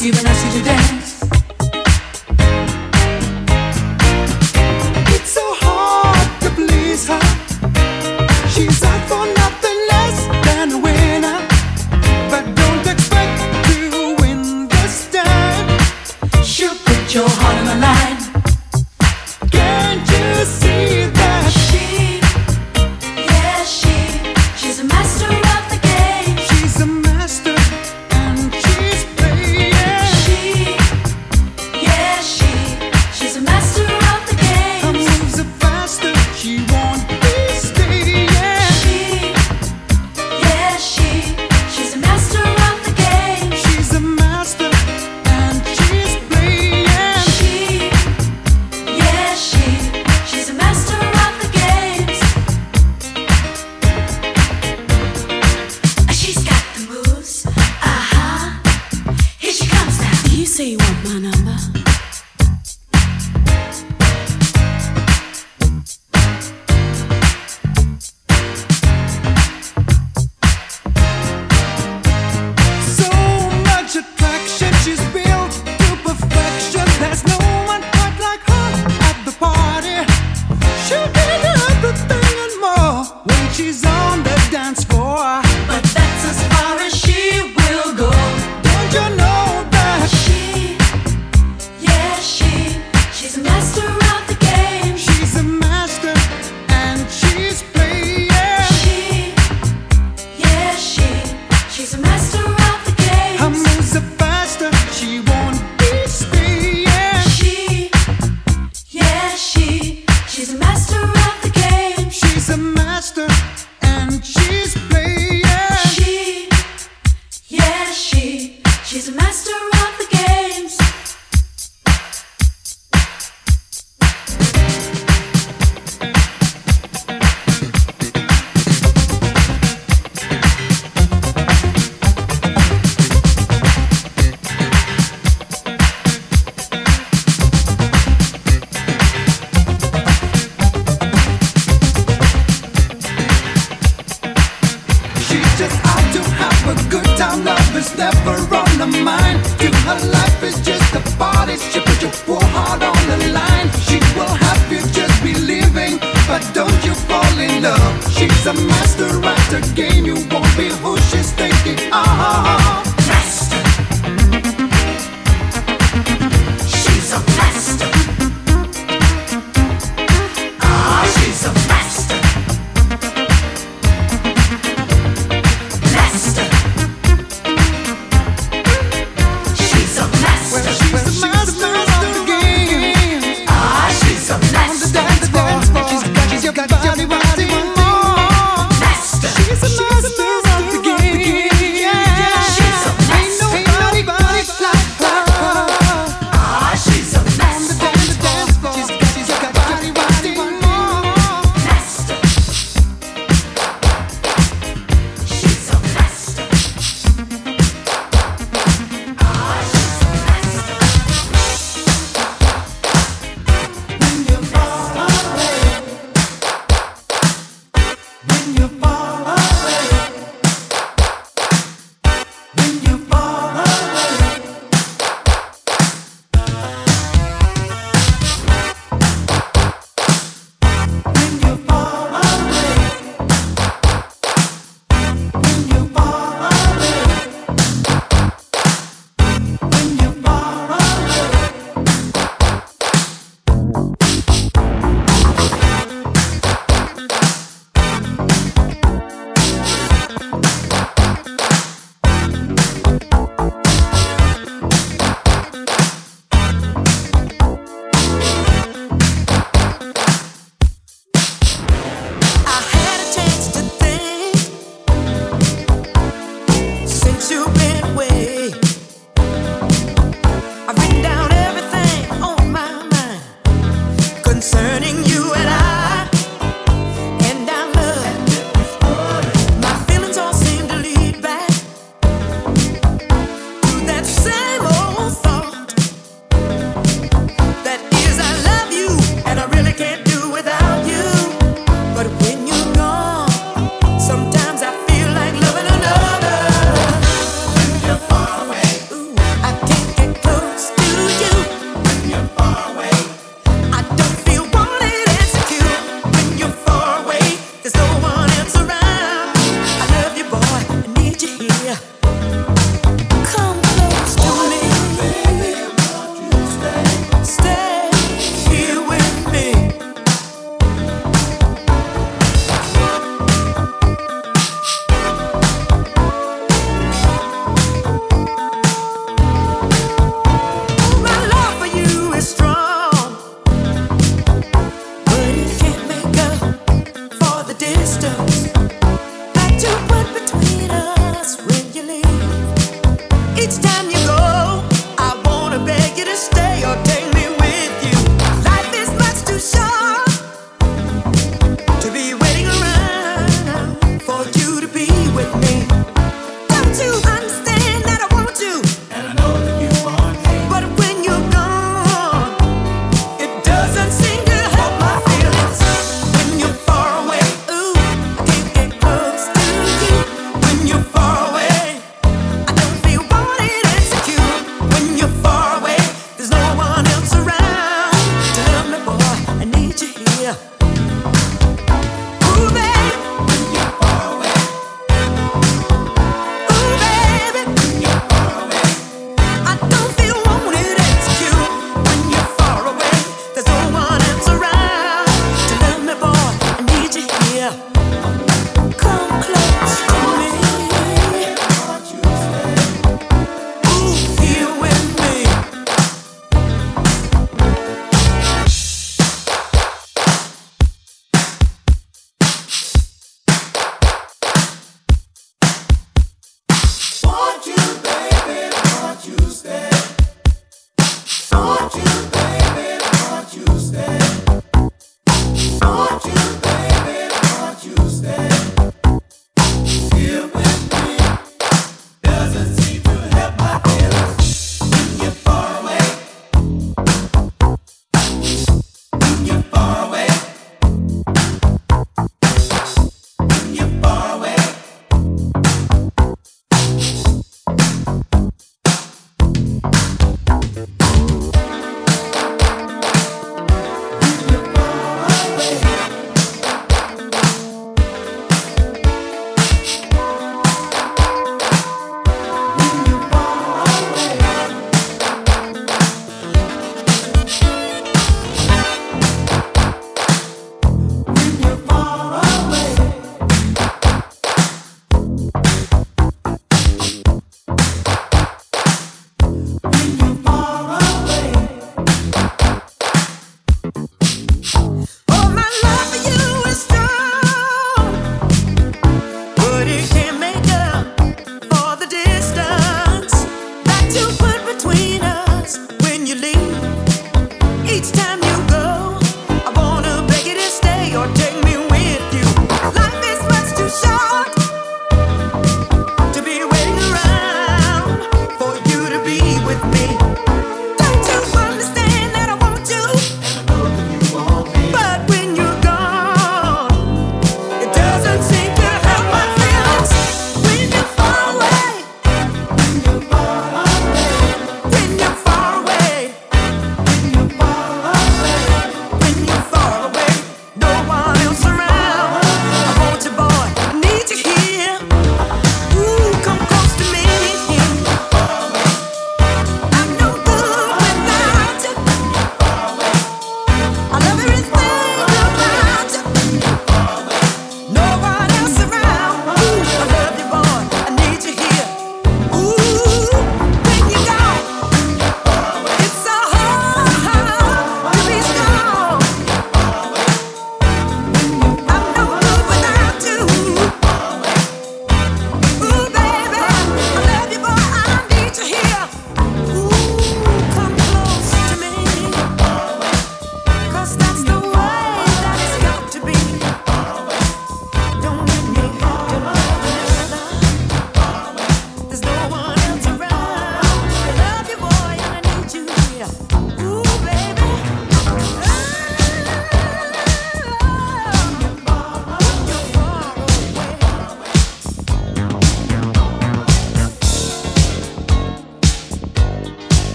Even as you today.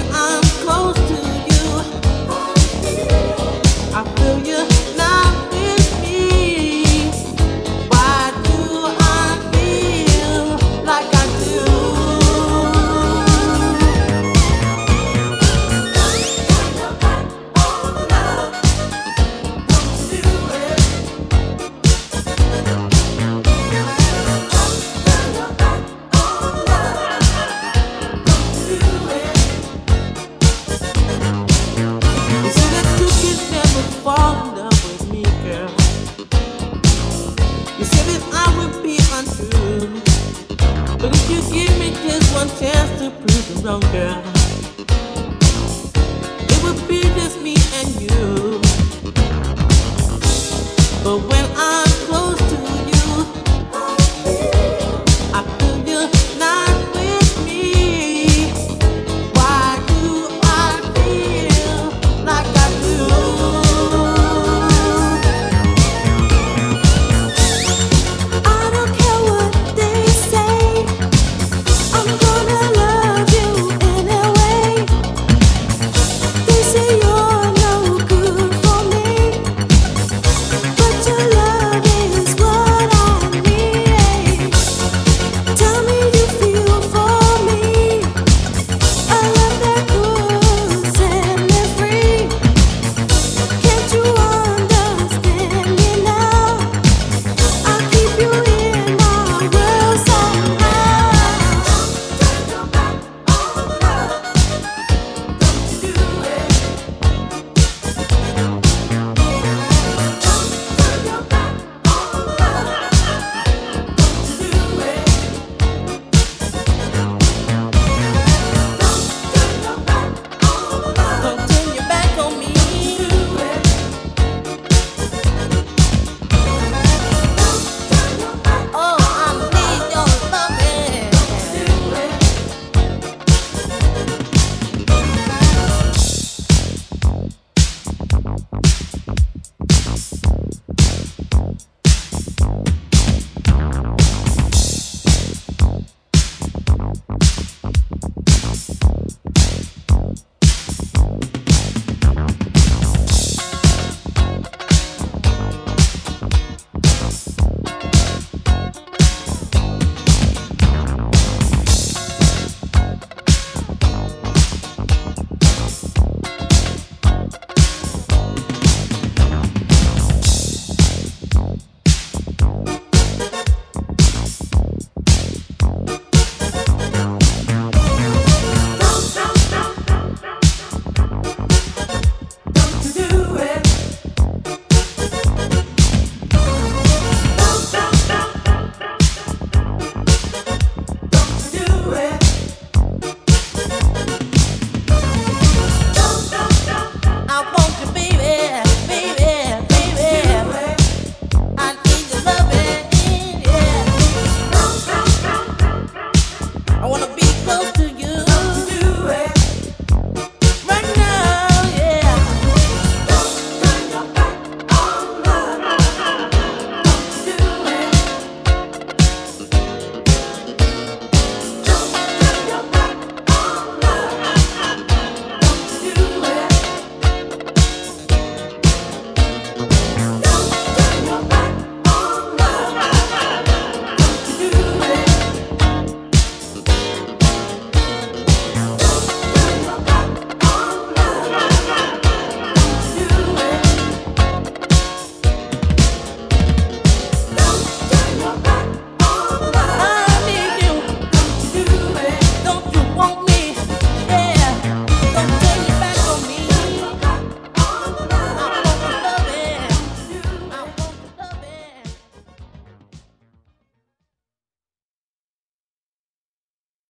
When